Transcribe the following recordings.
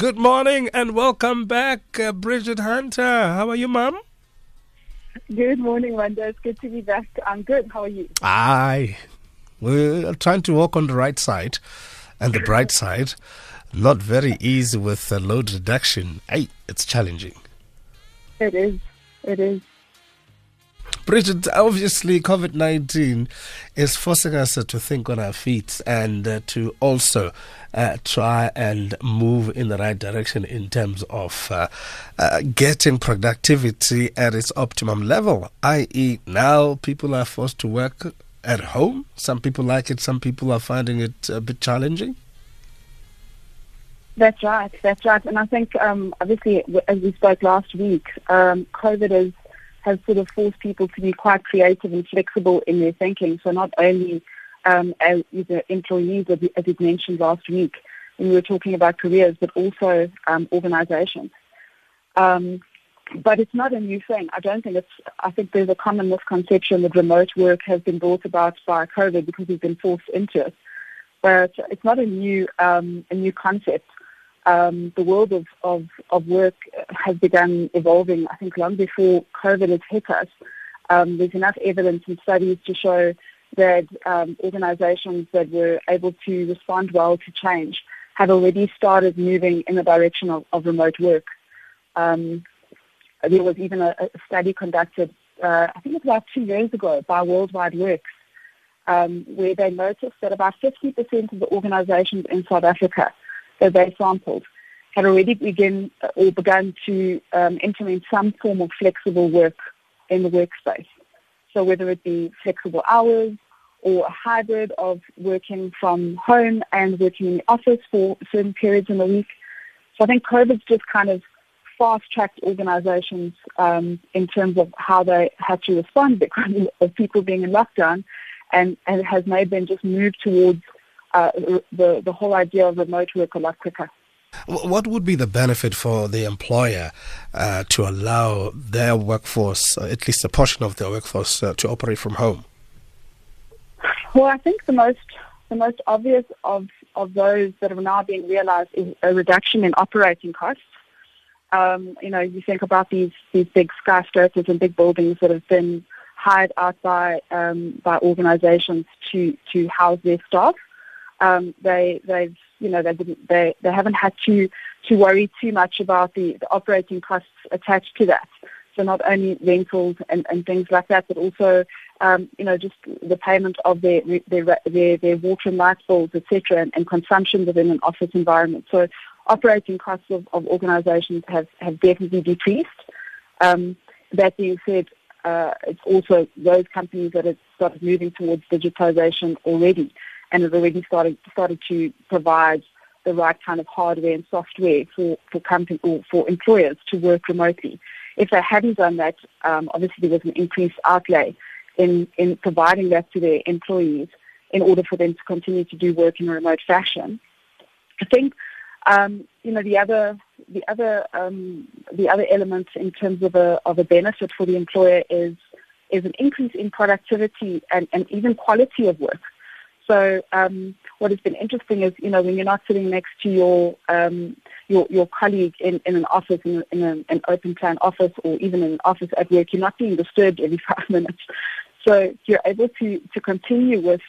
Good morning and welcome back, uh, Bridget Hunter. How are you, Mum? Good morning, Mandla. It's good to be back. I'm good. How are you? Aye. We're trying to walk on the right side and the bright side. Not very easy with uh, load reduction. Hey, it's challenging. It is. It is. Bridget, obviously, COVID 19 is forcing us to think on our feet and uh, to also uh, try and move in the right direction in terms of uh, uh getting productivity at its optimum level, i.e., now people are forced to work at home. Some people like it, some people are finding it a bit challenging. That's right. That's right. And I think, um, obviously, as we spoke last week, um, COVID is has sort of forced people to be quite creative and flexible in their thinking. So not only um, as employees, as, as you mentioned last week, when we were talking about careers, but also um, organizations. Um, but it's not a new thing. I don't think it's, I think there's a common misconception that remote work has been brought about by COVID because we've been forced into it. But it's not a new, um, a new concept um, the world of, of, of work has begun evolving, I think, long before COVID has hit us. Um, there's enough evidence and studies to show that um, organizations that were able to respond well to change have already started moving in the direction of, of remote work. Um, there was even a, a study conducted, uh, I think it was about two years ago, by Worldwide Works, um, where they noticed that about 50% of the organizations in South Africa that they sampled had already begin or begun to um, implement some form of flexible work in the workspace. So whether it be flexible hours or a hybrid of working from home and working in the office for certain periods in the week. So I think COVID's just kind of fast-tracked organizations um, in terms of how they had to respond because of people being in lockdown and, and has made them just move towards uh, the, the whole idea of remote work a lot quicker. What would be the benefit for the employer uh, to allow their workforce, uh, at least a portion of their workforce, uh, to operate from home? Well, I think the most the most obvious of, of those that are now being realized is a reduction in operating costs. Um, you know, you think about these these big skyscrapers and big buildings that have been hired out by um, by organizations to to house their staff um, they they've you know they didn't they they haven't had to to worry too much about the, the operating costs attached to that. So not only rentals and, and things like that, but also um, you know just the payment of their their their, their water and light bills, etc., and, and consumption within an office environment. So operating costs of, of organisations have have definitely decreased. Um, that being said, uh, it's also those companies that have started moving towards digitization already and has already started started to provide the right kind of hardware and software for for company or for employers to work remotely. If they hadn't done that, um, obviously there was an increased outlay in in providing that to their employees in order for them to continue to do work in a remote fashion. I think um, you know the other the other um, the other element in terms of a of a benefit for the employer is is an increase in productivity and, and even quality of work. So um, what has been interesting is, you know, when you're not sitting next to your um, your, your colleague in, in an office, in, in an, an open plan office, or even in an office at work, you're not being disturbed every five minutes. So you're able to, to continue with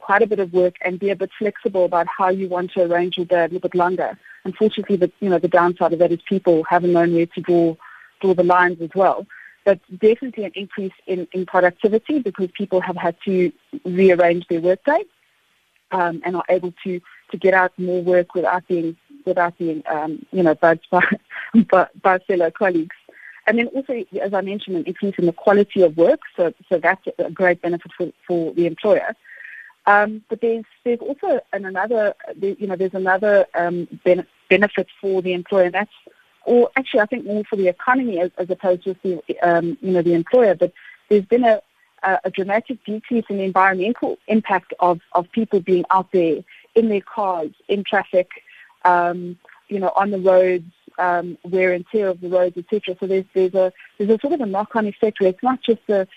quite a bit of work and be a bit flexible about how you want to arrange your day a little bit longer. Unfortunately, the you know the downside of that is people haven't known where to draw draw the lines as well. But definitely an increase in, in productivity because people have had to rearrange their workday um, and are able to, to get out more work without being without being um, you know bugged by, by, by fellow colleagues. And then also, as I mentioned, an increase in the quality of work. So, so that's a great benefit for, for the employer. Um, but there's there's also an another you know there's another um, ben- benefit for the employer. And that's or actually I think more for the economy as, as opposed to the um, you know the employer. But there's been a, a, dramatic decrease in the environmental impact of, of people being out there in their cars, in traffic, um, you know, on the roads, um, wear and tear of the roads, etc. So there's there's a there's a sort of a knock-on effect where it's not just the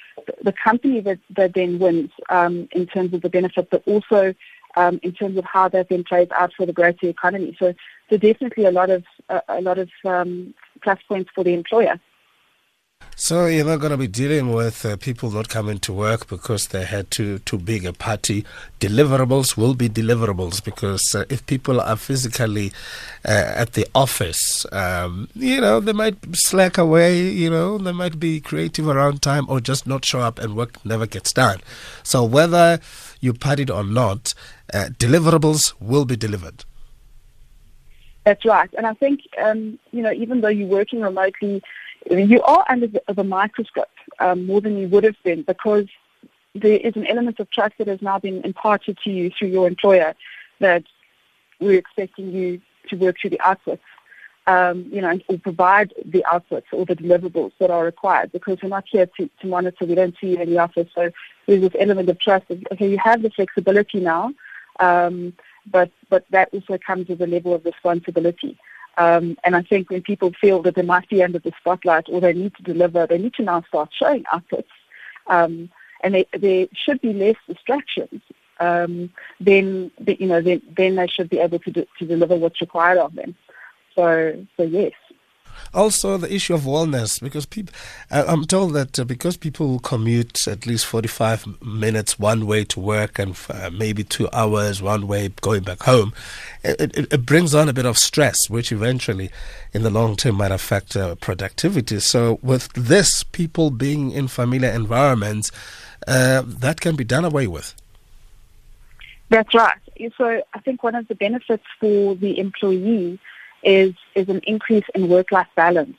the company that, that then wins um, in terms of the benefit, but also um, in terms of how that then plays out for the greater economy. So so definitely a lot of a, a lot of um, plus points for the employer. So you're not going to be dealing with uh, people not coming to work because they had too too big a party. Deliverables will be deliverables because uh, if people are physically uh, at the office, um, you know, they might slack away. You know, they might be creative around time or just not show up and work never gets done. So whether you partied or not, uh, deliverables will be delivered. That's right, and I think um, you know, even though you're working remotely you are under the, the microscope um, more than you would have been because there is an element of trust that has now been imparted to you through your employer that we're expecting you to work through the outputs, um, you know, or provide the outputs or the deliverables that are required because we're not here to, to monitor. We don't see you in the office. So there's this element of trust. Of, okay, you have the flexibility now, um, but, but that also comes with a level of responsibility. Um, and I think when people feel that they might be under the spotlight or they need to deliver, they need to now start showing outputs. Um, and they, there should be less distractions. Um, then, you know, then, then they should be able to, do, to deliver what's required of them. So, so yes. Also, the issue of wellness, because people, I'm told that uh, because people commute at least 45 minutes one way to work and uh, maybe two hours one way going back home, it, it, it, brings on a bit of stress, which eventually, in the long term, might affect uh, productivity. So, with this, people being in familiar environments, uh, that can be done away with. That's right. So, I think one of the benefits for the employee is is an increase in work-life balance.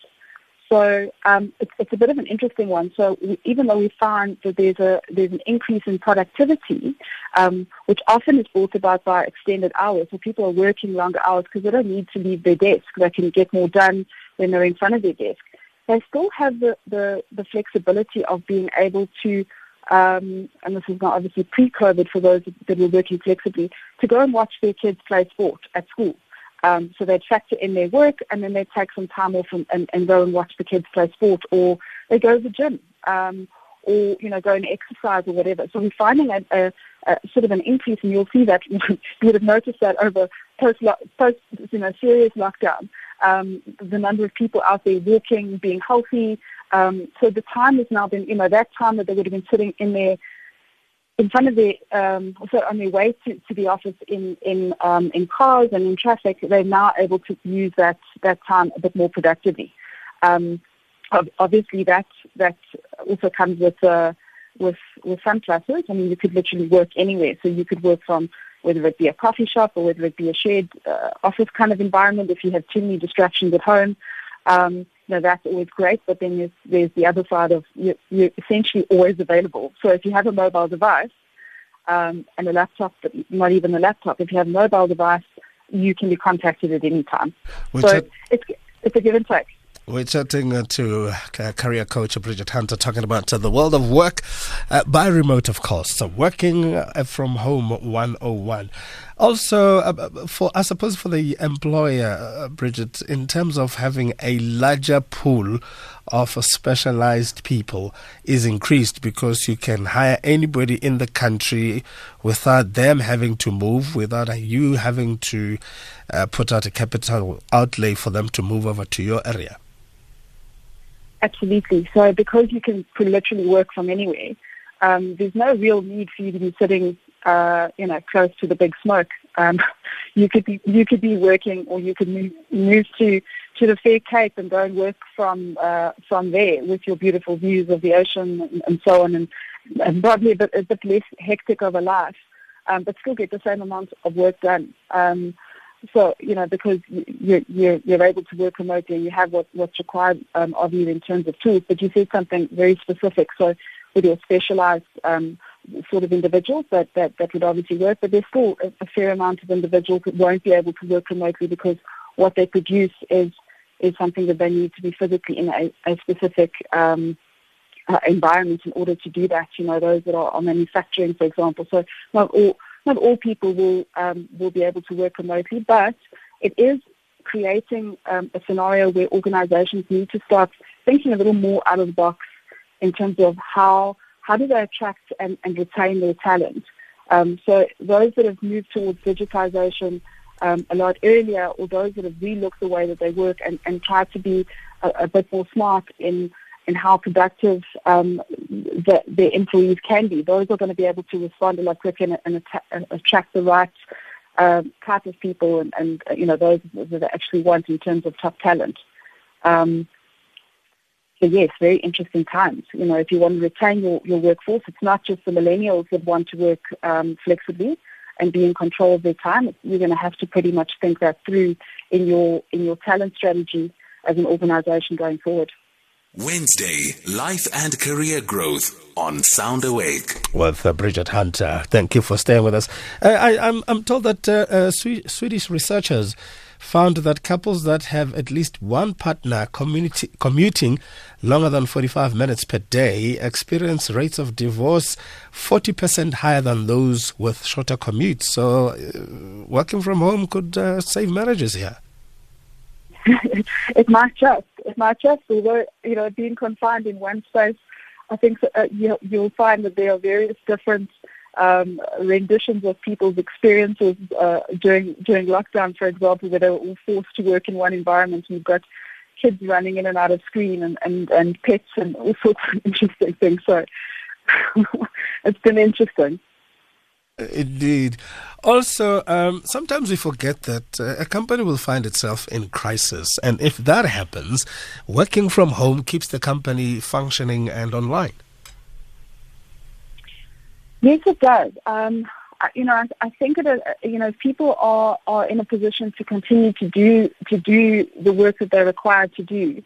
So um, it's, it's a bit of an interesting one. So we, even though we find that there's a there's an increase in productivity, um, which often is brought about by extended hours, so people are working longer hours because they don't need to leave their desk. They can get more done when they're in front of their desk. They still have the, the, the flexibility of being able to um, and this is not obviously pre-COVID for those that were working flexibly, to go and watch their kids play sport at school. Um, so they'd factor in their work and then they'd take some time off and, and, and go and watch the kids play sport or they go to the gym um, or, you know, go and exercise or whatever. So we're finding a, a, a sort of an increase and you'll see that, you would have noticed that over post, post you know, serious lockdown. Um, the number of people out there walking, being healthy. Um, so the time has now been, you know, that time that they would have been sitting in their in front of the um, so on their way to, to the office in in um, in cars and in traffic, they're now able to use that that time a bit more productively. Um, obviously, that that also comes with uh, with with some classes. I mean, you could literally work anywhere. So you could work from whether it be a coffee shop or whether it be a shared uh, office kind of environment. If you have too many distractions at home. Um, know, that's always great, but then there's, there's the other side of you, you're essentially always available. So if you have a mobile device um, and a laptop, but not even a laptop, if you have a mobile device, you can be contacted at any time. Which so it's, it's a give and take. We're chatting to uh, career coach Bridget Hunter, talking about uh, the world of work uh, by remote, of course. So, working from home 101. Also, uh, for I suppose for the employer, Bridget, in terms of having a larger pool of specialized people, is increased because you can hire anybody in the country without them having to move, without you having to put out a capital outlay for them to move over to your area. Absolutely. So because you can literally work from anywhere, um, there's no real need for you to be sitting, uh, you know, close to the big smoke. Um, you could be you could be working, or you could move, move to to the Fair Cape and go and work from uh, from there with your beautiful views of the ocean and, and so on, and, and probably a bit, a bit less hectic of a life, um, but still get the same amount of work done. Um, so, you know, because you're, you're, you're able to work remotely, you have what, what's required um, of you in terms of tools, but you said something very specific. So with your specialized um, sort of individuals, that, that, that would obviously work, but there's still a, fair amount of individuals that won't be able to work remotely because what they produce is, is something that they need to be physically in a, a specific um, uh, environment in order to do that. You know, those that are, are manufacturing, for example. So not all not all people will um, will be able to work remotely, but it is creating um, a scenario where organizations need to start thinking a little more out of the box in terms of how how do they attract and, and retain their talent. Um, so those that have moved towards digitization, um, a lot earlier, or those that have relooked the way that they work and, and to be a, a bit more smart in in how productive um, the, their employees can be. Those are going to be able to respond a lot quicker and, and att- attract the right uh, type of people and, and, you know those that actually want in terms of top talent. Um, so yes, very interesting times. You know, if you want to retain your, your workforce, it's not just the millennials that want to work um, flexibly and be in control of their time. You're going to have to pretty much think that through in your in your talent strategy as an organisation going forward. Wednesday, Life and Career Growth on Sound Awake. With uh, Bridget Hunter. Thank you for staying with us. Uh, I, am I'm, I'm told that uh, uh Swedish researchers found that couples that have at least one partner commuting longer than 45 minutes per day experience rates of divorce 40% higher than those with shorter commutes. So, uh, working from home could uh, save marriages here. it might just. It might just. Although, you know, being confined in one space, I think uh, you, you'll find that there are various different um, renditions of people's experiences uh, during during lockdown, for example, where they were all forced to work in one environment. And you've got kids running in and out of screen and, and, and pets and all sorts of interesting things. So it's been interesting. Indeed. Also, um, sometimes we forget that uh, a company will find itself in crisis. And if that happens, working from home keeps the company functioning and online. Yes, it does. Um, you know, I, I think that you know people are, are in a position to continue to do to do the work that they're required to do.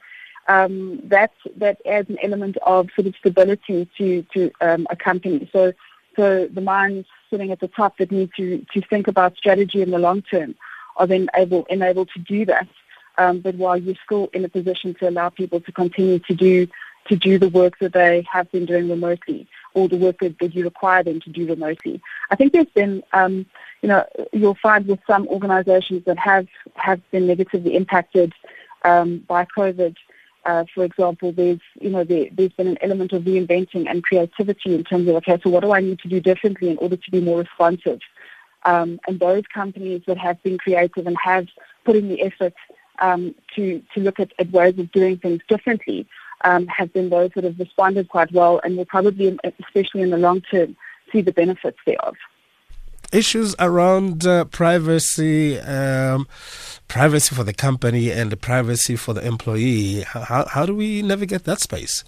Um, that that adds an element of sort of stability to to um, a company. So so the minds sitting at the top that need to, to think about strategy in the long term are then able, enabled to do that. Um, but while you're still in a position to allow people to continue to do to do the work that they have been doing remotely or the work that, you require them to do remotely. I think there's been, um, you know, you'll find with some organizations that have, have been negatively impacted um, by COVID, uh, for example, there's you know there, has been an element of reinventing and creativity in terms of okay, so what do I need to do differently in order to be more responsive? Um, and those companies that have been creative and have put in the effort um, to to look at, at, ways of doing things differently um, have been those that have responded quite well and will probably, especially in the long term, see the benefits thereof issues around uh, privacy, um, privacy for the company and the privacy for the employee. How, how do we navigate that space?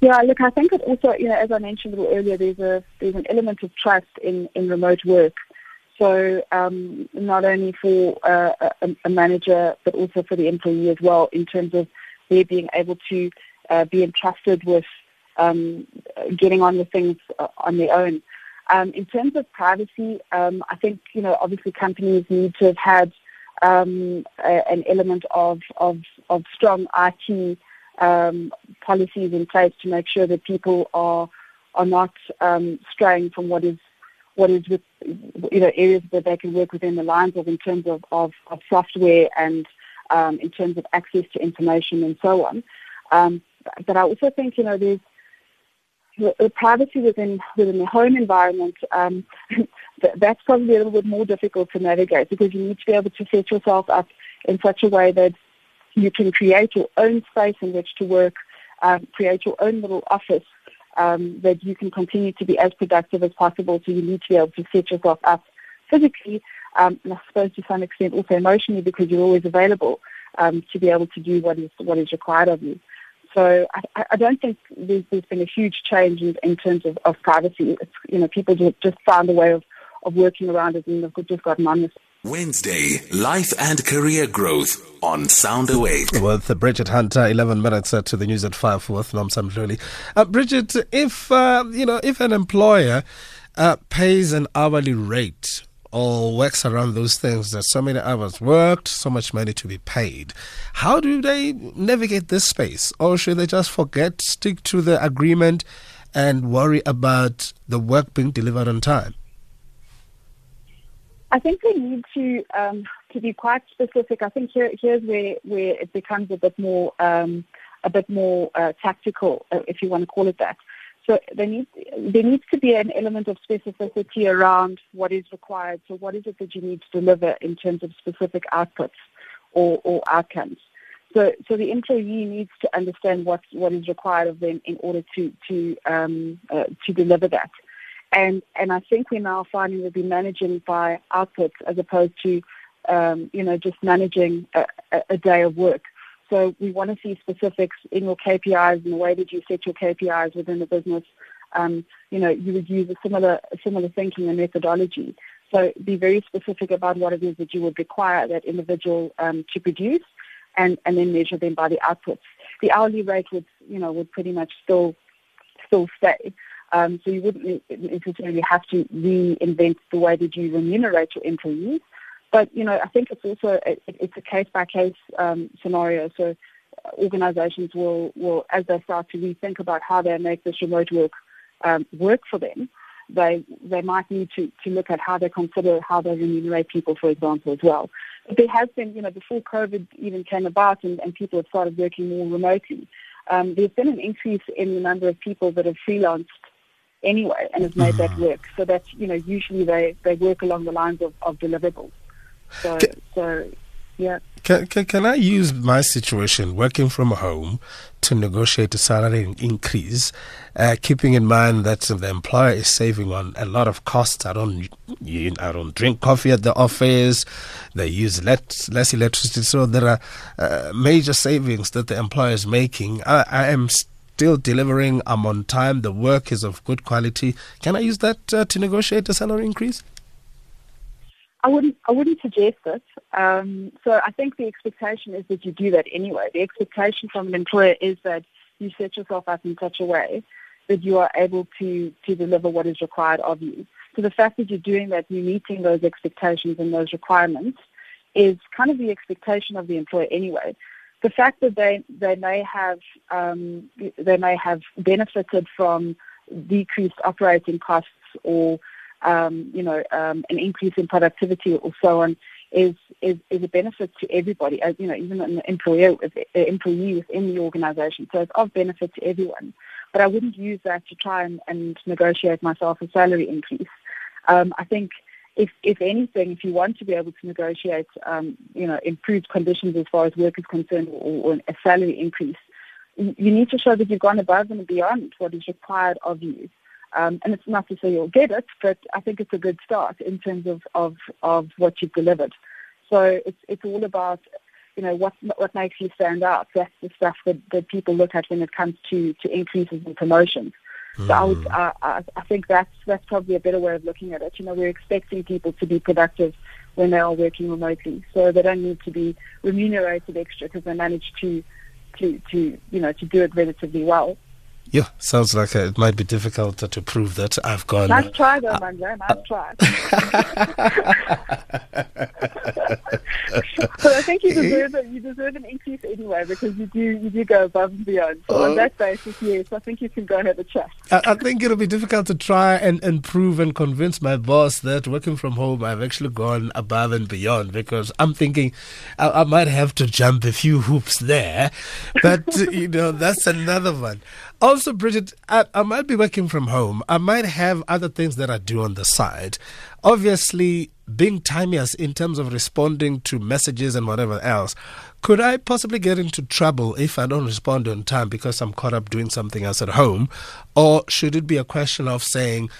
Yeah, look, I think it also, you know, as I mentioned a little earlier, there's a there's an element of trust in, in remote work. So um, not only for uh, a, a, manager, but also for the employee as well, in terms of their being able to uh, be entrusted with um, getting on with things uh, on their own. Um, in terms of privacy, um, I think you know obviously companies need to have had um, a, an element of, of, of strong IT um, policies in place to make sure that people are are not um, straying from what is what is with you know areas that they can work within the lines of in terms of, of, of software and um, in terms of access to information and so on. but I also think you know there's the privacy within within the home environment, um, that's probably a little bit more difficult to navigate because you need to be able to set yourself up in such a way that you can create your own space in which to work, um, create your own little office um, that you can continue to be as productive as possible. So you need to be able to set yourself up physically, um, and I suppose to some extent also emotionally because you're always available um, to be able to do what is what is required of you. So I, I don't think there's, there's been a huge change in, in terms of, of privacy. It's, you know, people just, just found a way of, of working around it and they've just gotten on with it. Wednesday, Life and Career Growth on Sound Awake. With Bridget Hunter, 11 minutes uh, to the news at 5 with Nomsam Jolie. Uh, Bridget, if, uh, you know, if an employer uh, pays an hourly rate or works around those things. that so many hours worked, so much money to be paid. How do they navigate this space? Or should they just forget, stick to the agreement, and worry about the work being delivered on time? I think we need to um, to be quite specific. I think here, here's where, where it becomes a bit more um, a bit more uh, tactical, uh, if you want to call it that. So there needs, there needs to be an element of specificity around what is required. So what is it that you need to deliver in terms of specific outputs or, or outcomes? So, so the employee needs to understand what, what is required of them in order to, to, um, uh, to deliver that. And, and I think we're now finding that we're managing by outputs as opposed to, um, you know, just managing a, a day of work. So we want to see specifics in your KPIs and the way that you set your KPIs within the business. Um, you know, you would use a similar, similar thinking and methodology. So be very specific about what it is that you would require that individual um, to produce, and, and then measure them by the outputs. The hourly rate would, you know, would pretty much still still stay. Um, so you wouldn't necessarily have to reinvent the way that you remunerate your employees. But you know, I think it's also a, it's a case by case scenario. So organisations will will as they start to rethink about how they make this remote work um, work for them, they they might need to, to look at how they consider how they remunerate people, for example, as well. But there has been, you know, before COVID even came about and, and people have started working more remotely, um, there's been an increase in the number of people that have freelanced anyway and have made that work. So that, you know, usually they, they work along the lines of, of deliverables. So, can, so yeah. Can, can, can I use my situation working from home to negotiate a salary increase, uh, keeping in mind that the employer is saving on a lot of costs. I don't, I don't drink coffee at the office. They use less, less electricity, so there are uh, major savings that the employer is making. I, I am still delivering. I'm on time. The work is of good quality. Can I use that uh, to negotiate a salary increase? I wouldn't. I wouldn't suggest it. Um, so I think the expectation is that you do that anyway. The expectation from an employer is that you set yourself up in such a way that you are able to to deliver what is required of you. So the fact that you're doing that, you're meeting those expectations and those requirements, is kind of the expectation of the employer anyway. The fact that they they may have um, they may have benefited from decreased operating costs or um, you know, um, an increase in productivity or so on is, is, is a benefit to everybody, you know, even an employer, employee within the organization. So it's of benefit to everyone. But I wouldn't use that to try and, and negotiate myself a salary increase. Um, I think if, if anything, if you want to be able to negotiate, um, you know, improved conditions as far as work is concerned or, or a salary increase, you need to show that you've gone above and beyond what is required of you. Um, and it's not to say you'll get it, but I think it's a good start in terms of, of, of what you've delivered. So it's, it's all about, you know, what, what makes you stand out. That's the stuff that, that people look at when it comes to, to increases in promotions. So I, would, hmm. I, I think that's, that's probably a better way of looking at it. You know, we're expecting people to be productive when they are working remotely. So they don't need to be remunerated extra because they manage to, to, to, you know, to do it relatively well. Yeah, sounds like it might be difficult to prove that I've gone. Nice try, though, uh, Mandla. Nice try. but I think you deserve it. You deserve an increase anyway because you do you do go above and beyond. So on oh. that basis, yes, I think you can go and have a chat. I, I think it'll be difficult to try and, and prove and convince my boss that working from home, I've actually gone above and beyond because I'm thinking I, I might have to jump a few hoops there, but you know that's another one. Also, Bridget, I, I, might be working from home. I might have other things that I do on the side. Obviously, being timeous in terms of responding to messages and whatever else, could I possibly get into trouble if I don't respond on time because I'm caught up doing something else at home? Or should it be a question of saying,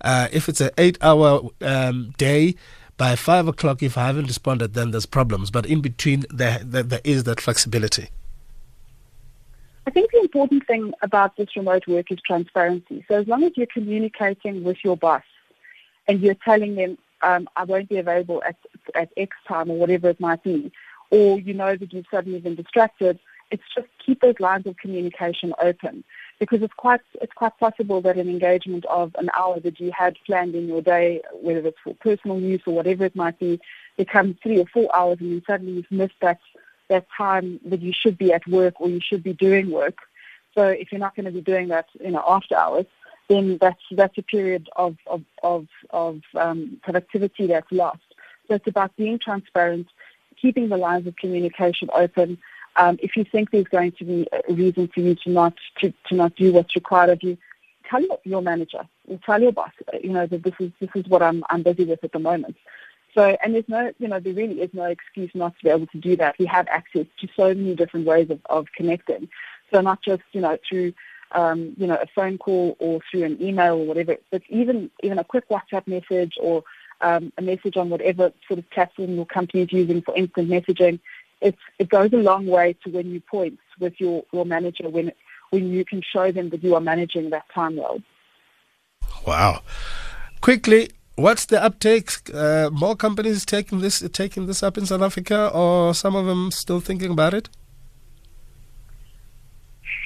uh, if it's an eight hour um, day, by five o'clock, if I haven't responded, then there's problems. But in between, there, there, there is that flexibility. I think the important thing about this remote work is transparency. So as long as you're communicating with your boss and you're telling them, um, I won't be available at, at X time or whatever it might be, or you know that you've suddenly been distracted, it's just keep those lines of communication open because it's quite it's quite possible that an engagement of an hour that you had planned in your day, whether it's for personal use or whatever it might be, becomes three or four hours and then suddenly you've missed that that time that you should be at work or you should be doing work. So if you're not going to be doing that, you know, after hours, then that's that's a period of of of, of um, productivity that's lost. So it's about being transparent, keeping the lines of communication open. Um, if you think there's going to be a reason for you to not to, to not do what's required of you, tell your, your manager, tell your boss, you know, that this is this is what I'm I'm busy with at the moment. So, and there's no, you know, there really is no excuse not to be able to do that. We have access to so many different ways of, of connecting. So not just, you know, through, um, you know, a phone call or through an email or whatever, but even even a quick WhatsApp message or um, a message on whatever sort of platform your company is using for instant messaging. It's, it goes a long way to win you points with your, your manager when when you can show them that you are managing that time well. Wow. Quickly, what's the uptake? Uh, more companies taking this taking this up in South Africa, or some of them still thinking about it?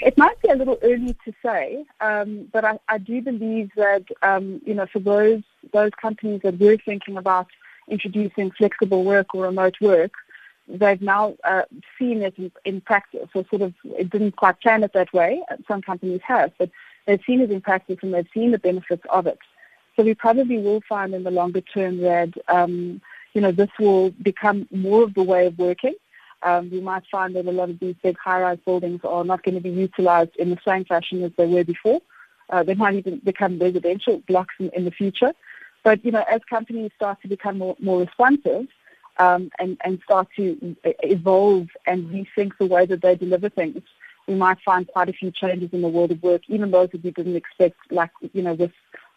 It might be a little early to say, um, but I, I, do believe that um, you know for those those companies that were thinking about introducing flexible work or remote work, they've now uh, seen it in, in, practice. So sort of, it didn't quite plan it that way. Some companies have, but they've seen it in practice and they've seen the benefits of it. So we probably will find in the longer term that, um, you know, this will become more of the way of working. Um, we might find that a lot of these big high-rise buildings are not going to be utilized in the same fashion as they were before. Uh, they might even become residential blocks in, in the future. But, you know, as companies start to become more, more responsive, um, and, and start to evolve and rethink the way that they deliver things, we might find quite a few changes in the world of work, even those that we didn't expect, like, you know, with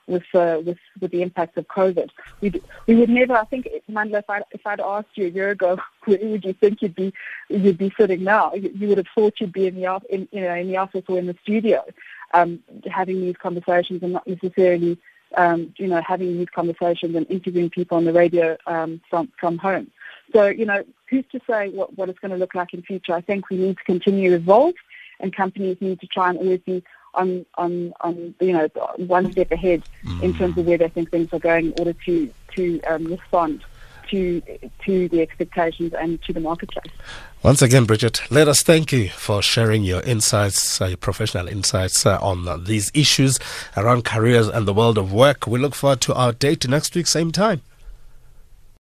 with uh, with with the impact of COVID. We we would never. I think, Mandla, if I if I'd asked you a year ago, where would you think you'd be you'd be sitting now? You, you would have thought you'd be in the in, you know in the office or in the studio, um, having these conversations and not necessarily um, you know, having these conversations and interviewing people on the radio um, from from home. So, you know, who's to say what, what it's going to look like in future? I think we need to continue to evolve, and companies need to try and always be on on on you know one step ahead mm. in terms of where they think things are going in order to to um, respond to to the expectations and to the marketplace. Once again, Bridget, let us thank you for sharing your insights, uh, your professional insights uh, on uh, these issues around careers and the world of work. We look forward to our date next week, same time.